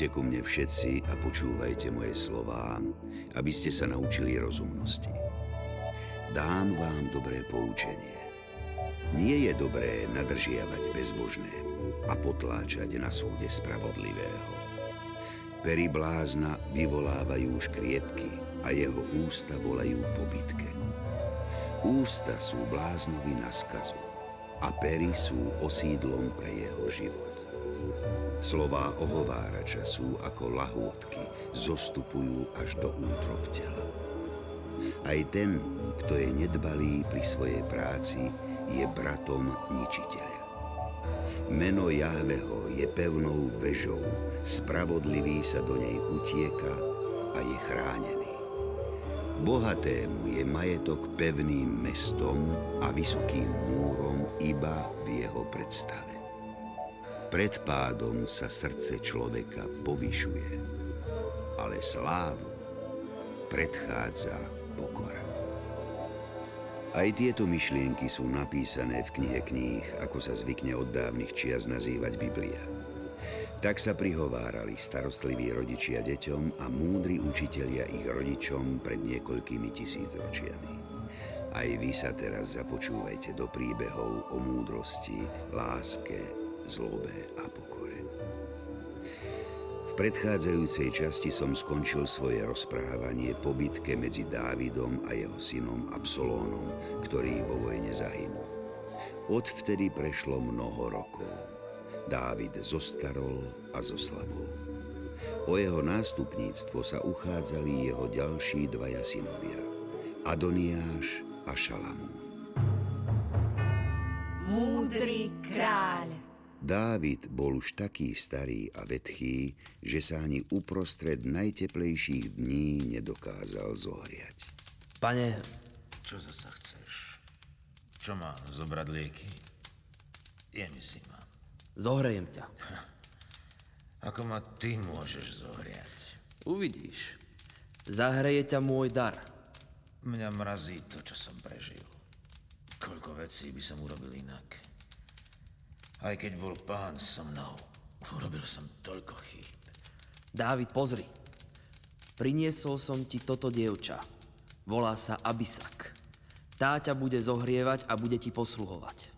Poďte ku mne všetci a počúvajte moje slová, aby ste sa naučili rozumnosti. Dám vám dobré poučenie. Nie je dobré nadržiavať bezbožnému a potláčať na súde spravodlivého. Pery blázna vyvolávajú škriepky a jeho ústa volajú po bitke. Ústa sú bláznovi na skazu a pery sú osídlom pre jeho život. Slová ohovárača sú ako lahôdky, zostupujú až do útrob tela. Aj ten, kto je nedbalý pri svojej práci, je bratom ničiteľa. Meno Jahveho je pevnou vežou, spravodlivý sa do nej utieka a je chránený. Bohatému je majetok pevným mestom a vysokým múrom iba v jeho predstave. Pred pádom sa srdce človeka povyšuje, ale slávu predchádza pokora. Aj tieto myšlienky sú napísané v knihe kníh, ako sa zvykne od dávnych čias nazývať Biblia. Tak sa prihovárali starostliví rodičia deťom a múdri učitelia ich rodičom pred niekoľkými tisícročiami. Aj vy sa teraz započúvajte do príbehov o múdrosti, láske zlobe a pokore. V predchádzajúcej časti som skončil svoje rozprávanie po bitke medzi Dávidom a jeho synom Absolónom, ktorý vo vojne zahynul. Odvtedy prešlo mnoho rokov. Dávid zostarol a zoslabol. O jeho nástupníctvo sa uchádzali jeho ďalší dvaja synovia, Adoniáš a Šalamún. Múdry kráľ. Dávid bol už taký starý a vetchý, že sa ani uprostred najteplejších dní nedokázal zohriať. Pane... Čo zasa chceš? Čo mám, zobrať lieky? Je mi zima. Zohrejem ťa. Ako ma ty môžeš zohriať? Uvidíš. Zahreje ťa môj dar. Mňa mrazí to, čo som prežil. Koľko vecí by som urobil inak. Aj keď bol pán so mnou, urobil som toľko chýb. Dávid, pozri. Priniesol som ti toto dievča. Volá sa Abisak. Tá ťa bude zohrievať a bude ti posluhovať.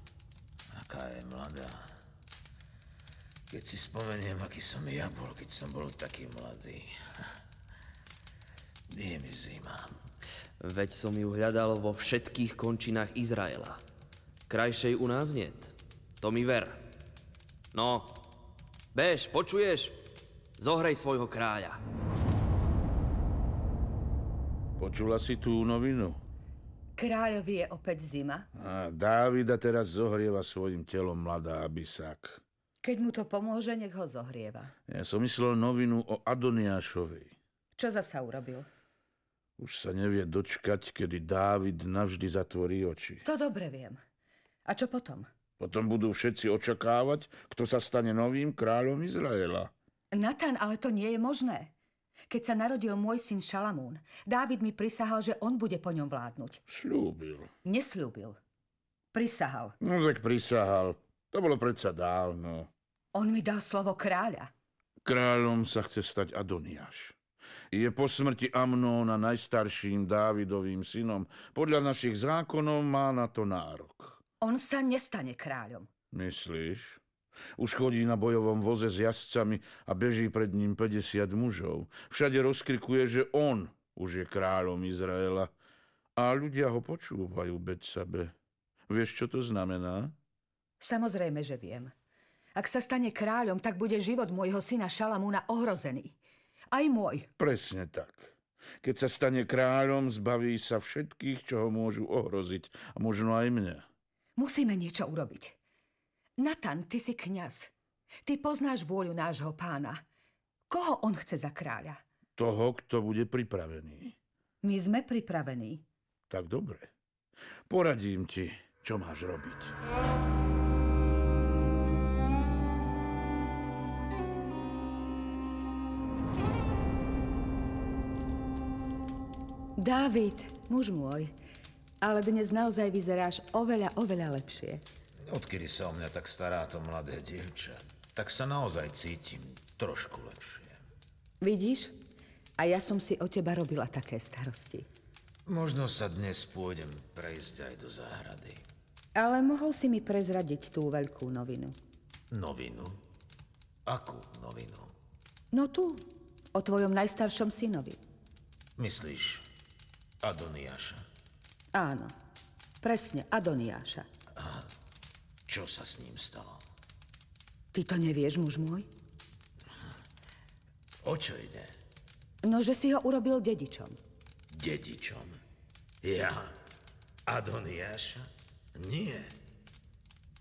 Aká je mladá. Keď si spomeniem, aký som ja bol, keď som bol taký mladý. Je mi zima. Veď som ju hľadal vo všetkých končinách Izraela. Krajšej u nás niet. To mi ver. No, bež, počuješ? Zohrej svojho kráľa. Počula si tú novinu? Kráľovi je opäť zima. A Dávida teraz zohrieva svojim telom mladá Abisak. Keď mu to pomôže, nech ho zohrieva. Ja som myslel novinu o Adoniášovej. Čo zasa urobil? Už sa nevie dočkať, kedy Dávid navždy zatvorí oči. To dobre viem. A čo potom? Potom budú všetci očakávať, kto sa stane novým kráľom Izraela. Natan, ale to nie je možné. Keď sa narodil môj syn Šalamún, Dávid mi prisahal, že on bude po ňom vládnuť. Slúbil. Nesľúbil. Prisahal. No tak prisahal. To bolo predsa dávno. On mi dal slovo kráľa. Kráľom sa chce stať Adoniáš. Je po smrti Amnóna najstarším Dávidovým synom. Podľa našich zákonov má na to nárok. On sa nestane kráľom. Myslíš? Už chodí na bojovom voze s jazdcami a beží pred ním 50 mužov. Všade rozkrikuje, že on už je kráľom Izraela. A ľudia ho počúvajú sebe. Vieš, čo to znamená? Samozrejme, že viem. Ak sa stane kráľom, tak bude život môjho syna Šalamúna ohrozený. Aj môj. Presne tak. Keď sa stane kráľom, zbaví sa všetkých, čo ho môžu ohroziť. A možno aj mňa. Musíme niečo urobiť. Natan, ty si kňaz. Ty poznáš vôľu nášho pána. Koho on chce za kráľa? Toho, kto bude pripravený. My sme pripravení. Tak dobre. Poradím ti, čo máš robiť. Dávid, muž môj, ale dnes naozaj vyzeráš oveľa, oveľa lepšie. Odkedy sa o mňa tak stará to mladé dievča? tak sa naozaj cítim trošku lepšie. Vidíš? A ja som si o teba robila také starosti. Možno sa dnes pôjdem prejsť aj do záhrady. Ale mohol si mi prezradiť tú veľkú novinu. Novinu? Akú novinu? No tu, o tvojom najstaršom synovi. Myslíš Adoniáša? Áno, presne, Adoniáša. Čo sa s ním stalo? Ty to nevieš, muž môj? O čo ide? No, že si ho urobil dedičom. Dedičom? Ja? Adoniáša? Nie.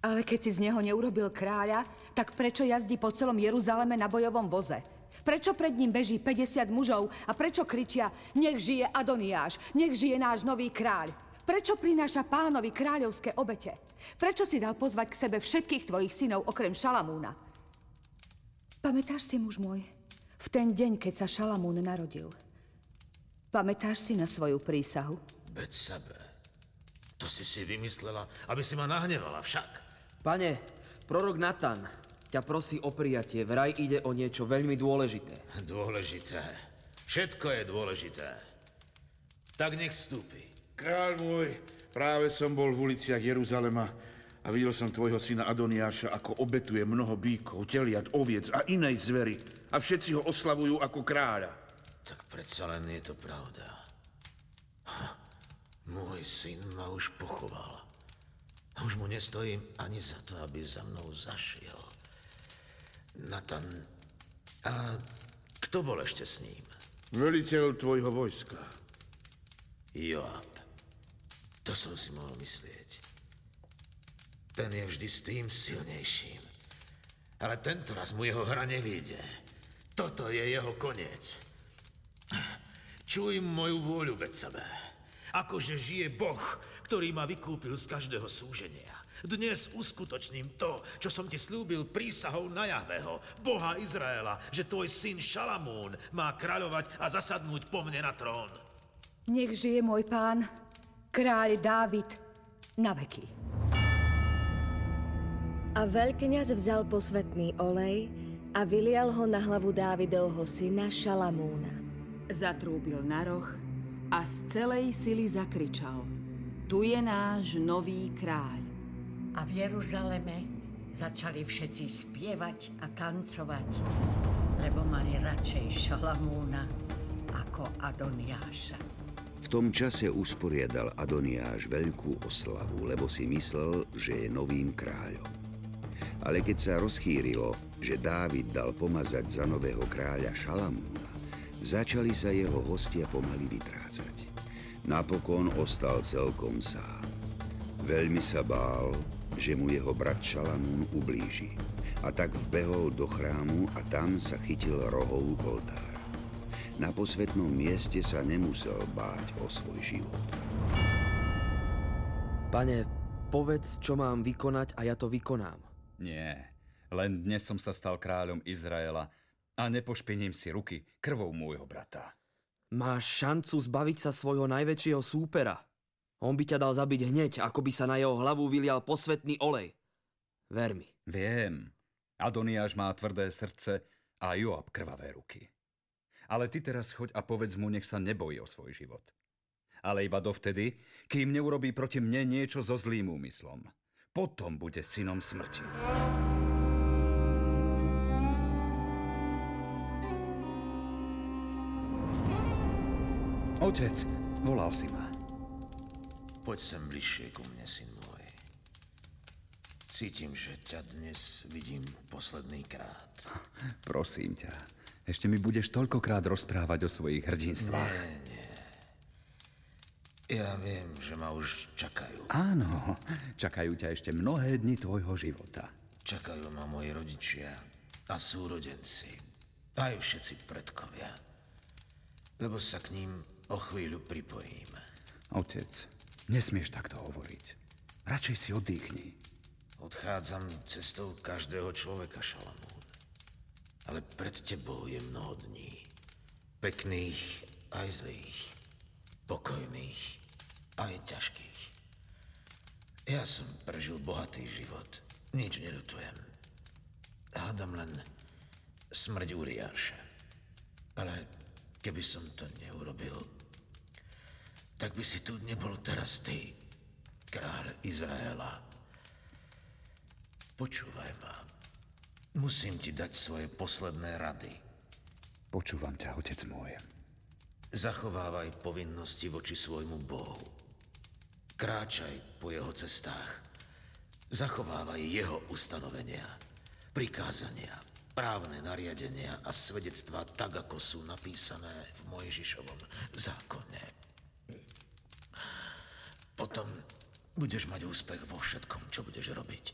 Ale keď si z neho neurobil kráľa, tak prečo jazdí po celom Jeruzaleme na bojovom voze? Prečo pred ním beží 50 mužov a prečo kričia nech žije Adoniáš, nech žije náš nový kráľ? Prečo prináša pánovi kráľovské obete? Prečo si dal pozvať k sebe všetkých tvojich synov okrem Šalamúna? Pamätáš si, muž môj, v ten deň, keď sa Šalamún narodil? Pamätáš si na svoju prísahu? Veď sebe. To si si vymyslela, aby si ma nahnevala však. Pane, prorok Natan ťa prosí o prijatie. Vraj ide o niečo veľmi dôležité. Dôležité. Všetko je dôležité. Tak nech vstúpi. Kráľ môj, práve som bol v uliciach Jeruzalema a videl som tvojho syna Adoniáša, ako obetuje mnoho bíkov, teliat, oviec a inej zvery. A všetci ho oslavujú ako kráľa. Tak predsa len je to pravda. Ha, môj syn ma už pochoval. A už mu nestojím ani za to, aby za mnou zašiel. Natan... A kto bol ešte s ním? Veliteľ tvojho vojska. Joab. To som si mohol myslieť. Ten je vždy s tým silnejším. Ale tento raz mu jeho hra nevíde. Toto je jeho koniec. Čuj moju vôľu, Becabé. Akože žije Boh, ktorý ma vykúpil z každého súženia. Dnes uskutočním to, čo som ti slúbil prísahou na Jahveho, Boha Izraela, že tvoj syn Šalamún má kráľovať a zasadnúť po mne na trón. Nech žije môj pán, kráľ Dávid, na veky. A veľkňaz vzal posvetný olej a vylial ho na hlavu Dávidovho syna Šalamúna. Zatrúbil na roh a z celej sily zakričal. Tu je náš nový kráľ. A v Jeruzaleme začali všetci spievať a tancovať, lebo mali radšej Šalamúna ako Adoniáša. V tom čase usporiadal Adoniáš veľkú oslavu, lebo si myslel, že je novým kráľom. Ale keď sa rozchýrilo, že Dávid dal pomazať za nového kráľa Šalamúna, začali sa jeho hostia pomaly vytrácať. Napokon ostal celkom sám. Veľmi sa bál, že mu jeho brat Šalamún ublíži. A tak vbehol do chrámu a tam sa chytil rohov oltára. Na posvetnom mieste sa nemusel báť o svoj život. Pane, povedz, čo mám vykonať a ja to vykonám. Nie, len dnes som sa stal kráľom Izraela a nepošpiním si ruky krvou môjho brata. Máš šancu zbaviť sa svojho najväčšieho súpera. On by ťa dal zabiť hneď, ako by sa na jeho hlavu vylial posvetný olej. Ver mi. Viem, Adoniáš má tvrdé srdce a Joab krvavé ruky. Ale ty teraz choď a povedz mu, nech sa nebojí o svoj život. Ale iba dovtedy, kým neurobí proti mne niečo so zlým úmyslom. Potom bude synom smrti. Otec, volal si ma. Poď sem bližšie ku mne, syn môj. Cítim, že ťa dnes vidím posledný krát. Prosím ťa, ešte mi budeš toľkokrát rozprávať o svojich hrdinstvách. Nie, nie. Ja viem, že ma už čakajú. Áno, čakajú ťa ešte mnohé dni tvojho života. Čakajú ma moji rodičia a súrodenci. Aj všetci predkovia. Lebo sa k ním o chvíľu pripojím. Otec, nesmieš takto hovoriť. Radšej si oddychni. Odchádzam cestou každého človeka, Šalamún. Ale pred tebou je mnoho dní. Pekných aj zlých. Pokojných aj ťažkých. Ja som prežil bohatý život. Nič neľutujem. Hádam len smrť Uriáša. Ale keby som to neurobil, tak by si tu nebol teraz ty, kráľ Izraela. Počúvaj ma. Musím ti dať svoje posledné rady. Počúvam ťa, otec môj. Zachovávaj povinnosti voči svojmu Bohu. Kráčaj po jeho cestách. Zachovávaj jeho ustanovenia, prikázania, právne nariadenia a svedectvá tak, ako sú napísané v Mojžišovom zákone. Potom budeš mať úspech vo všetkom, čo budeš robiť.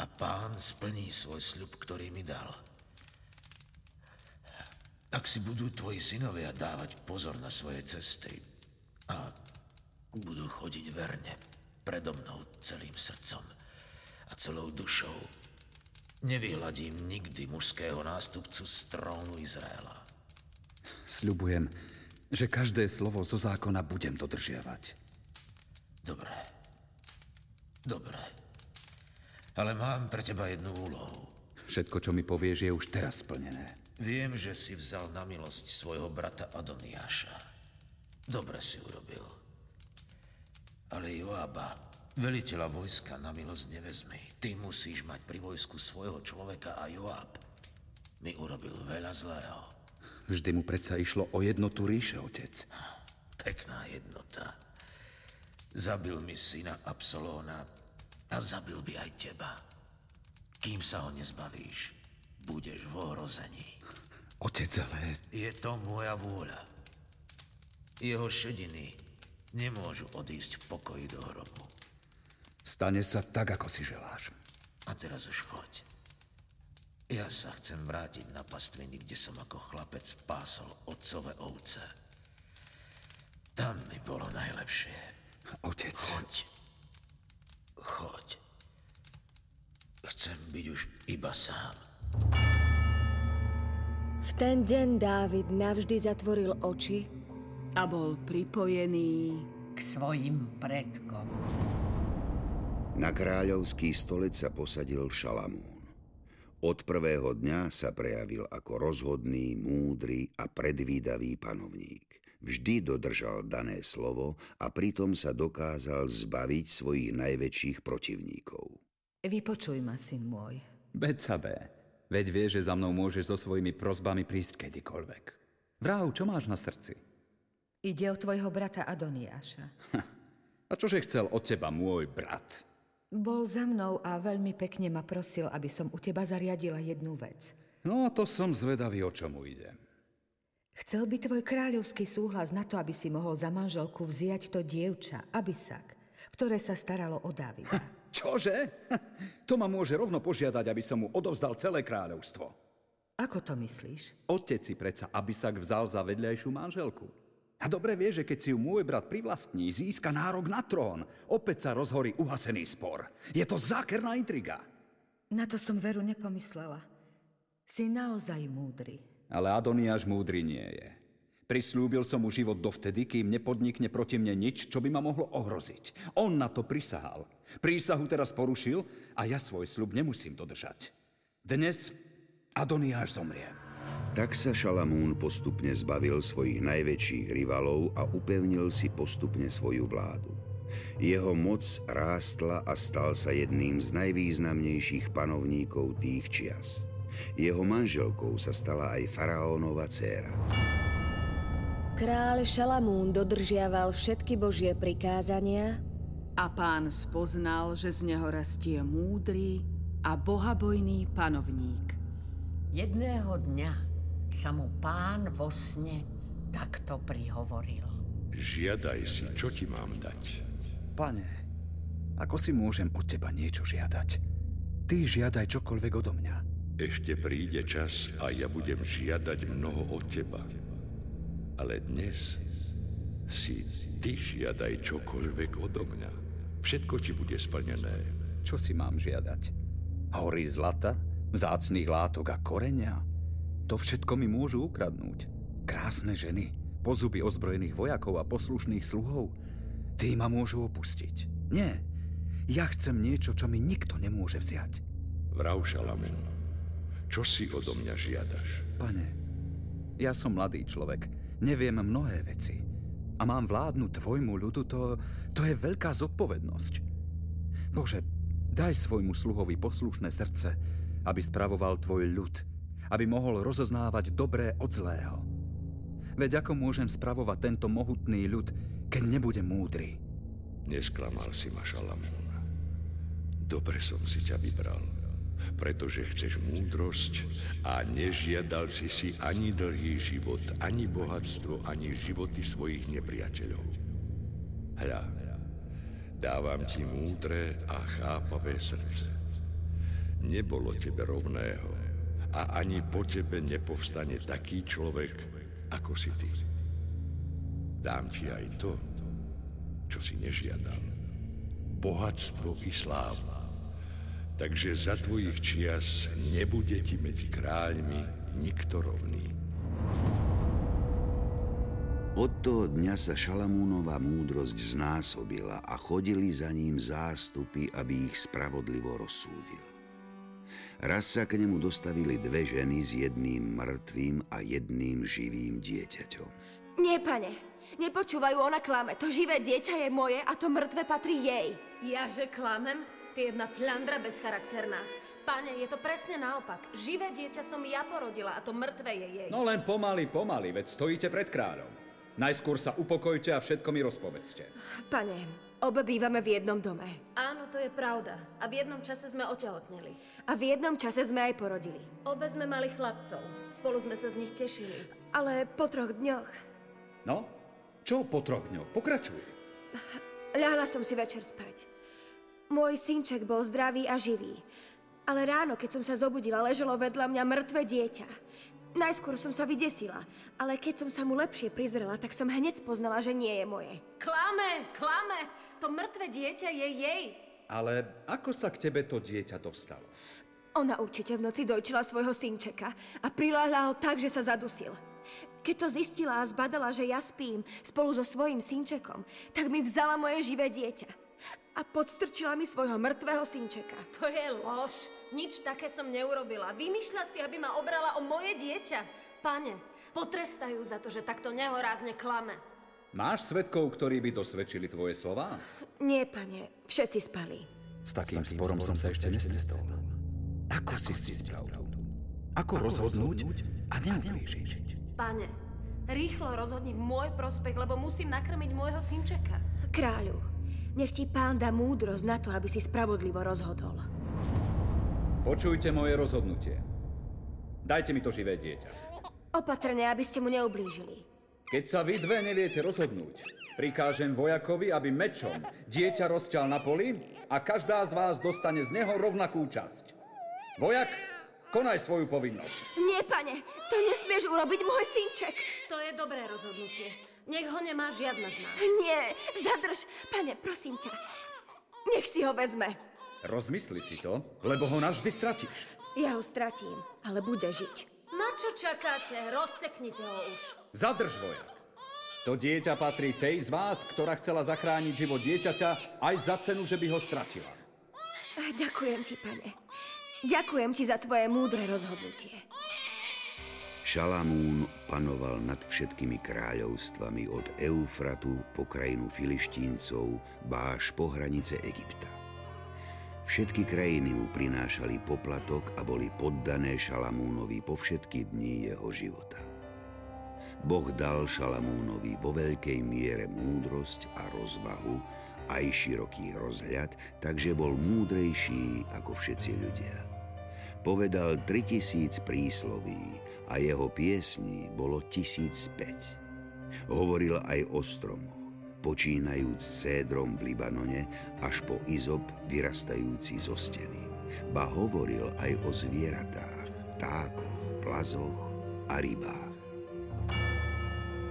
A pán splní svoj sľub, ktorý mi dal. Ak si budú tvoji synovia dávať pozor na svoje cesty a budú chodiť verne predo mnou celým srdcom a celou dušou, nevyhľadím nikdy mužského nástupcu z trónu Izraela. Sľubujem, že každé slovo zo zákona budem dodržiavať. Dobre. Dobre. Ale mám pre teba jednu úlohu. Všetko, čo mi povieš, je už teraz splnené. Viem, že si vzal na milosť svojho brata Adoniáša. Dobre si urobil. Ale Joaba, veliteľa vojska, na milosť nevezmi. Ty musíš mať pri vojsku svojho človeka a Joab mi urobil veľa zlého. Vždy mu predsa išlo o jednotu ríše, otec. Pekná jednota. Zabil mi syna Absolóna a zabil by aj teba. Kým sa ho nezbavíš, budeš v ohrození. Otec, ale... Je to moja vôľa. Jeho šediny nemôžu odísť v pokoji do hrobu. Stane sa tak, ako si želáš. A teraz už choď. Ja sa chcem vrátiť na pastviny, kde som ako chlapec pásol otcové ovce. Tam mi bolo najlepšie. Otec. Choď. Choď. Chcem byť už iba sám. V ten deň Dávid navždy zatvoril oči a bol pripojený k svojim predkom. Na kráľovský stolec sa posadil Šalamún. Od prvého dňa sa prejavil ako rozhodný, múdry a predvídavý panovník. Vždy dodržal dané slovo a pritom sa dokázal zbaviť svojich najväčších protivníkov. Vypočuj ma, syn môj. Becabé, veď vie, že za mnou môžeš so svojimi prozbami prísť kedykoľvek. Vrau, čo máš na srdci? Ide o tvojho brata Adoniáša. A čože chcel od teba môj brat? Bol za mnou a veľmi pekne ma prosil, aby som u teba zariadila jednu vec. No, to som zvedavý, o čomu ide. Chcel by tvoj kráľovský súhlas na to, aby si mohol za manželku vziať to dievča, Abisak, ktoré sa staralo o Dávida. Čože? To ma môže rovno požiadať, aby som mu odovzdal celé kráľovstvo. Ako to myslíš? Otec si predsa Abisak vzal za vedľajšiu manželku. A dobre vie, že keď si ju môj brat privlastní, získa nárok na trón. Opäť sa rozhorí uhasený spor. Je to zákerná intriga. Na to som veru nepomyslela. Si naozaj múdry. Ale Adoniáš múdry nie je. Prislúbil som mu život dovtedy, kým nepodnikne proti mne nič, čo by ma mohlo ohroziť. On na to prisahal. Prísahu teraz porušil a ja svoj sľub nemusím dodržať. Dnes Adoniáš zomrie. Tak sa Šalamún postupne zbavil svojich najväčších rivalov a upevnil si postupne svoju vládu. Jeho moc rástla a stal sa jedným z najvýznamnejších panovníkov tých čias. Jeho manželkou sa stala aj faraónova dcéra. Kráľ Šalamún dodržiaval všetky božie prikázania a pán spoznal, že z neho rastie múdry a bohabojný panovník. Jedného dňa sa mu pán vo sne takto prihovoril. Žiadaj si, čo ti mám dať. Pane, ako si môžem od teba niečo žiadať? Ty žiadaj čokoľvek odo mňa. Ešte príde čas a ja budem žiadať mnoho od teba. Ale dnes si ty žiadaj čokoľvek odo mňa. Všetko ti bude splnené. Čo si mám žiadať? Hory zlata, vzácných látok a korenia? To všetko mi môžu ukradnúť. Krásne ženy, pozuby ozbrojených vojakov a poslušných sluhov. Tí ma môžu opustiť. Nie, ja chcem niečo, čo mi nikto nemôže vziať. Vrav Šalamún, čo si odo mňa žiadaš? Pane, ja som mladý človek, neviem mnohé veci. A mám vládnu tvojmu ľudu, to, to je veľká zodpovednosť. Bože, daj svojmu sluhovi poslušné srdce, aby spravoval tvoj ľud, aby mohol rozoznávať dobré od zlého. Veď ako môžem spravovať tento mohutný ľud, keď nebude múdry? Nesklamal si ma, Šalamún. Dobre som si ťa vybral pretože chceš múdrosť a nežiadal si si ani dlhý život, ani bohatstvo, ani životy svojich nepriateľov. Hľa, dávam ti múdre a chápavé srdce. Nebolo tebe rovného a ani po tebe nepovstane taký človek, ako si ty. Dám ti aj to, čo si nežiadal. Bohatstvo i slávu Takže za tvojich čias nebude ti medzi kráľmi nikto rovný. Od toho dňa sa Šalamúnova múdrosť znásobila a chodili za ním zástupy, aby ich spravodlivo rozsúdil. Raz sa k nemu dostavili dve ženy s jedným mŕtvým a jedným živým dieťaťom. Nie, pane, nepočúvajú, ona klame. To živé dieťa je moje a to mŕtve patrí jej. Ja, že klamem? Ty jedna fľandra bezcharakterná. Pane, je to presne naopak. Živé dieťa som ja porodila a to mŕtve je jej. No len pomaly, pomaly, veď stojíte pred kráľom. Najskôr sa upokojte a všetko mi rozpovedzte. Pane, obe bývame v jednom dome. Áno, to je pravda. A v jednom čase sme otehotneli. A v jednom čase sme aj porodili. Obe sme mali chlapcov. Spolu sme sa z nich tešili. Ale po troch dňoch... No, čo po troch dňoch? Pokračuj. Ľahla som si večer spať. Môj synček bol zdravý a živý. Ale ráno, keď som sa zobudila, leželo vedľa mňa mŕtve dieťa. Najskôr som sa vydesila, ale keď som sa mu lepšie prizrela, tak som hneď spoznala, že nie je moje. Klame, klame! To mŕtve dieťa je jej. Ale ako sa k tebe to dieťa dostalo? Ona určite v noci dojčila svojho synčeka a priláhla ho tak, že sa zadusil. Keď to zistila a zbadala, že ja spím spolu so svojím synčekom, tak mi vzala moje živé dieťa a podstrčila mi svojho mŕtvého synčeka. To je lož. Nič také som neurobila. Vymýšľa si, aby ma obrala o moje dieťa. Pane, potrestajú za to, že takto nehorázne klame. Máš svetkov, ktorí by dosvedčili tvoje slova? Nie, pane. Všetci spali. S takým, S takým sporom, sporom som sa ešte nestretol. Ako, Ako si si pravdu? Ako, Ako rozhodnúť, rozhodnúť a neublížiť? Pane, rýchlo rozhodni v môj prospech, lebo musím nakrmiť môjho synčeka. Kráľu, nech ti pán dá múdrosť na to, aby si spravodlivo rozhodol. Počujte moje rozhodnutie. Dajte mi to živé dieťa. Opatrne, aby ste mu neublížili. Keď sa vy dve neviete rozhodnúť, prikážem vojakovi, aby mečom dieťa rozťal na poli a každá z vás dostane z neho rovnakú časť. Vojak, konaj svoju povinnosť. Nie, pane, to nesmieš urobiť, môj synček. To je dobré rozhodnutie. Nech ho nemá žiadna z nás. Nie, zadrž. Pane, prosím ťa. Nech si ho vezme. Rozmysli si to, lebo ho navždy stratíš. Ja ho stratím, ale bude žiť. Na čo čakáte? Rozseknite ho už. Zadrž, vojak. To dieťa patrí tej z vás, ktorá chcela zachrániť život dieťaťa aj za cenu, že by ho stratila. Ďakujem ti, pane. Ďakujem ti za tvoje múdre rozhodnutie. Šalamún panoval nad všetkými kráľovstvami od Eufratu po krajinu Filištíncov, báš po hranice Egypta. Všetky krajiny mu prinášali poplatok a boli poddané Šalamúnovi po všetky dní jeho života. Boh dal Šalamúnovi vo veľkej miere múdrosť a rozvahu, aj široký rozhľad, takže bol múdrejší ako všetci ľudia. Povedal 3000 prísloví, a jeho piesní bolo tisíc päť. Hovoril aj o stromoch, počínajúc cédrom v Libanone až po izop vyrastajúci zo steny. Ba hovoril aj o zvieratách, vtákoch, plazoch a rybách.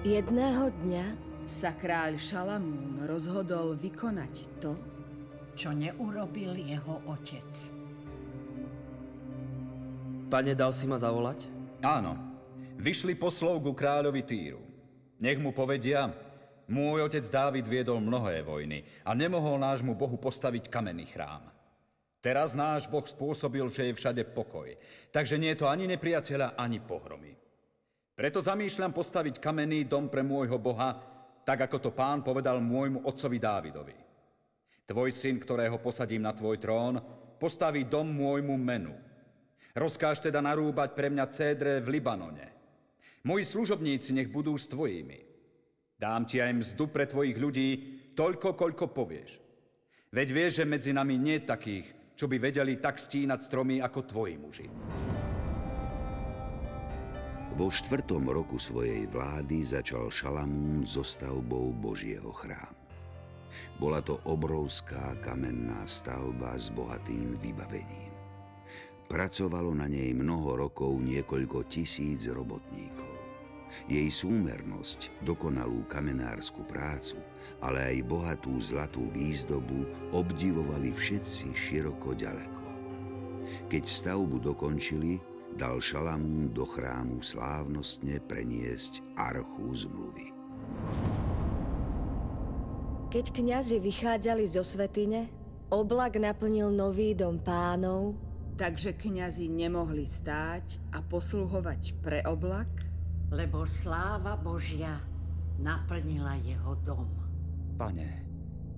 Jedného dňa sa kráľ Šalamún rozhodol vykonať to, čo neurobil jeho otec. Pane, dal si ma zavolať? Áno, vyšli poslov ku kráľovi Týru. Nech mu povedia, môj otec Dávid viedol mnohé vojny a nemohol nášmu Bohu postaviť kamenný chrám. Teraz náš Boh spôsobil, že je všade pokoj. Takže nie je to ani nepriateľa, ani pohromy. Preto zamýšľam postaviť kamenný dom pre môjho Boha, tak ako to pán povedal môjmu otcovi Dávidovi. Tvoj syn, ktorého posadím na tvoj trón, postaví dom môjmu menu. Rozkáž teda narúbať pre mňa cédre v Libanone. Moji služobníci nech budú s tvojimi. Dám ti aj mzdu pre tvojich ľudí, toľko, koľko povieš. Veď vieš, že medzi nami nie takých, čo by vedeli tak stínať stromy ako tvoji muži. Vo štvrtom roku svojej vlády začal Šalamún so stavbou Božieho chrámu. Bola to obrovská kamenná stavba s bohatým vybavením. Pracovalo na nej mnoho rokov niekoľko tisíc robotníkov. Jej súmernosť, dokonalú kamenárskú prácu, ale aj bohatú zlatú výzdobu obdivovali všetci široko ďaleko. Keď stavbu dokončili, dal Šalamún do chrámu slávnostne preniesť archu zmluvy. Keď kňazi vychádzali zo svetine, oblak naplnil nový dom pánov, takže kňazi nemohli stáť a posluhovať pre oblak, lebo sláva Božia naplnila jeho dom. Pane,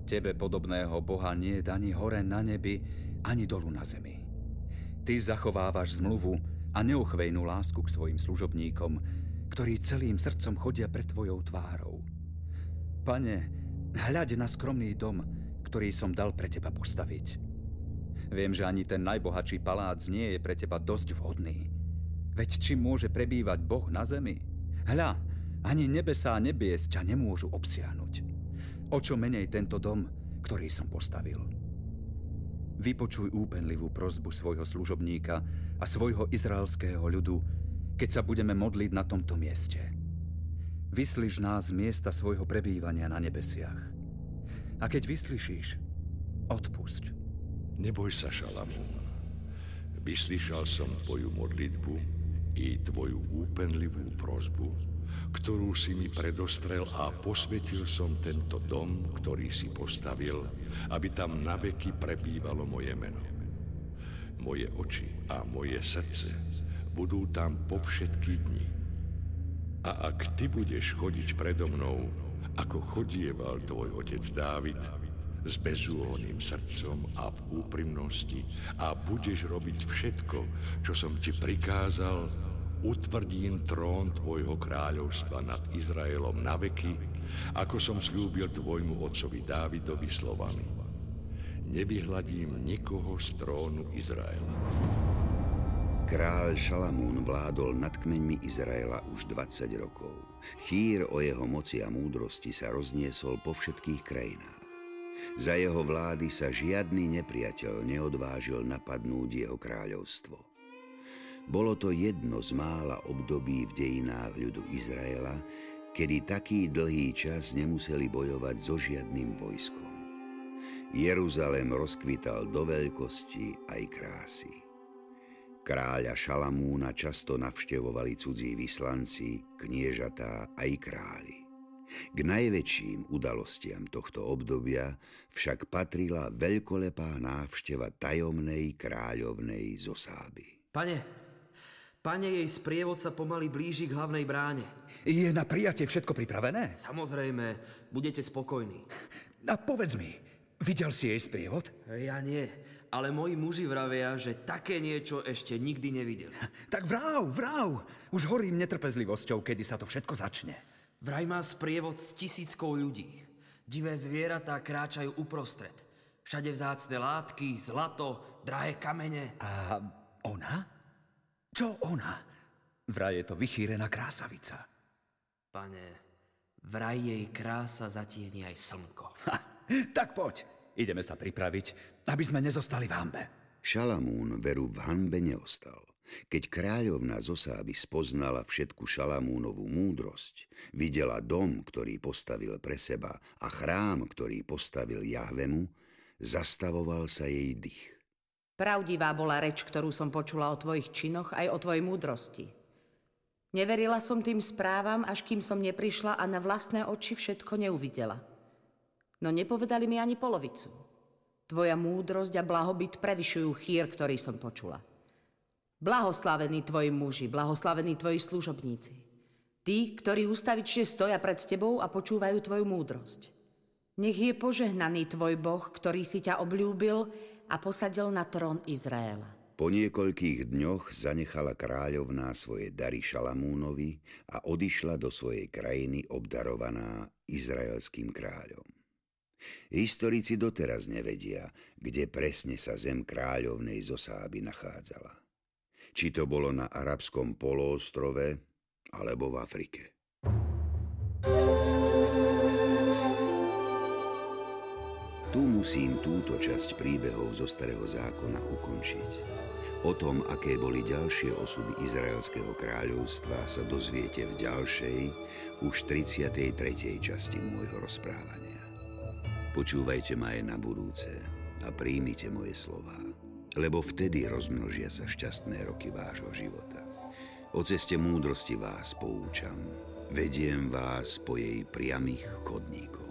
Tebe podobného Boha nie je ani hore na nebi, ani dolu na zemi. Ty zachovávaš zmluvu a neochvejnú lásku k svojim služobníkom, ktorí celým srdcom chodia pred Tvojou tvárou. Pane, hľaď na skromný dom, ktorý som dal pre Teba postaviť. Viem, že ani ten najbohatší palác nie je pre Teba dosť vhodný. Veď či môže prebývať Boh na zemi? Hľa, ani nebesá nebies ťa nemôžu obsiahnuť. O čo menej tento dom, ktorý som postavil. Vypočuj úpenlivú prozbu svojho služobníka a svojho izraelského ľudu, keď sa budeme modliť na tomto mieste. Vyslíš nás z miesta svojho prebývania na nebesiach. A keď vyslyšíš, odpusť. Neboj sa, Šalamún. Vyslyšal som tvoju modlitbu i tvoju úpenlivú prozbu, ktorú si mi predostrel a posvetil som tento dom, ktorý si postavil, aby tam naveky prebývalo moje meno. Moje oči a moje srdce budú tam po všetky dni. A ak ty budeš chodiť predo mnou, ako chodieval tvoj otec Dávid, s bezúhonným srdcom a v úprimnosti a budeš robiť všetko, čo som ti prikázal, utvrdím trón tvojho kráľovstva nad Izraelom na veky, ako som slúbil tvojmu otcovi Dávidovi slovami. Nevyhľadím nikoho z trónu Izraela. Kráľ Šalamún vládol nad kmeňmi Izraela už 20 rokov. Chýr o jeho moci a múdrosti sa rozniesol po všetkých krajinách. Za jeho vlády sa žiadny nepriateľ neodvážil napadnúť jeho kráľovstvo. Bolo to jedno z mála období v dejinách ľudu Izraela, kedy taký dlhý čas nemuseli bojovať so žiadnym vojskom. Jeruzalém rozkvital do veľkosti aj krásy. Kráľa Šalamúna často navštevovali cudzí vyslanci, kniežatá aj králi. K najväčším udalostiam tohto obdobia však patrila veľkolepá návšteva tajomnej kráľovnej Zosáby. Pane, pane jej sprievod sa pomaly blíži k hlavnej bráne. Je na prijatie všetko pripravené? Samozrejme, budete spokojní. A povedz mi, videl si jej sprievod? Ja nie, ale moji muži vravia, že také niečo ešte nikdy nevideli. Tak vrav, vrav! Už horím netrpezlivosťou, kedy sa to všetko začne. Vraj má sprievod s tisíckou ľudí. Divé zvieratá kráčajú uprostred. Všade vzácne látky, zlato, drahé kamene. A ona? Čo ona? Vraj je to vychýrená krásavica. Pane, vraj jej krása zatieni aj slnko. Ha, tak poď, ideme sa pripraviť, aby sme nezostali v hambe. Šalamún veru v hanbe neostal. Keď kráľovna Zosáby spoznala všetku Šalamúnovú múdrosť, videla dom, ktorý postavil pre seba a chrám, ktorý postavil Jahvemu, zastavoval sa jej dých. Pravdivá bola reč, ktorú som počula o tvojich činoch aj o tvojej múdrosti. Neverila som tým správam, až kým som neprišla a na vlastné oči všetko neuvidela. No nepovedali mi ani polovicu. Tvoja múdrosť a blahobyt prevyšujú chýr, ktorý som počula. Blahoslavení tvoji muži, blahoslavení tvoji služobníci. Tí, ktorí ustavične stoja pred tebou a počúvajú tvoju múdrosť. Nech je požehnaný tvoj Boh, ktorý si ťa obľúbil a posadil na trón Izraela. Po niekoľkých dňoch zanechala kráľovná svoje dary Šalamúnovi a odišla do svojej krajiny obdarovaná izraelským kráľom. Historici doteraz nevedia, kde presne sa zem kráľovnej Zosáby nachádzala. Či to bolo na arabskom poloostrove, alebo v Afrike. Tu musím túto časť príbehov zo Starého zákona ukončiť. O tom, aké boli ďalšie osudy Izraelského kráľovstva, sa dozviete v ďalšej, už 33. časti môjho rozprávania. Počúvajte ma aj na budúce a príjmite moje slová, lebo vtedy rozmnožia sa šťastné roky vášho života. O ceste múdrosti vás poučam, vediem vás po jej priamých chodníkoch.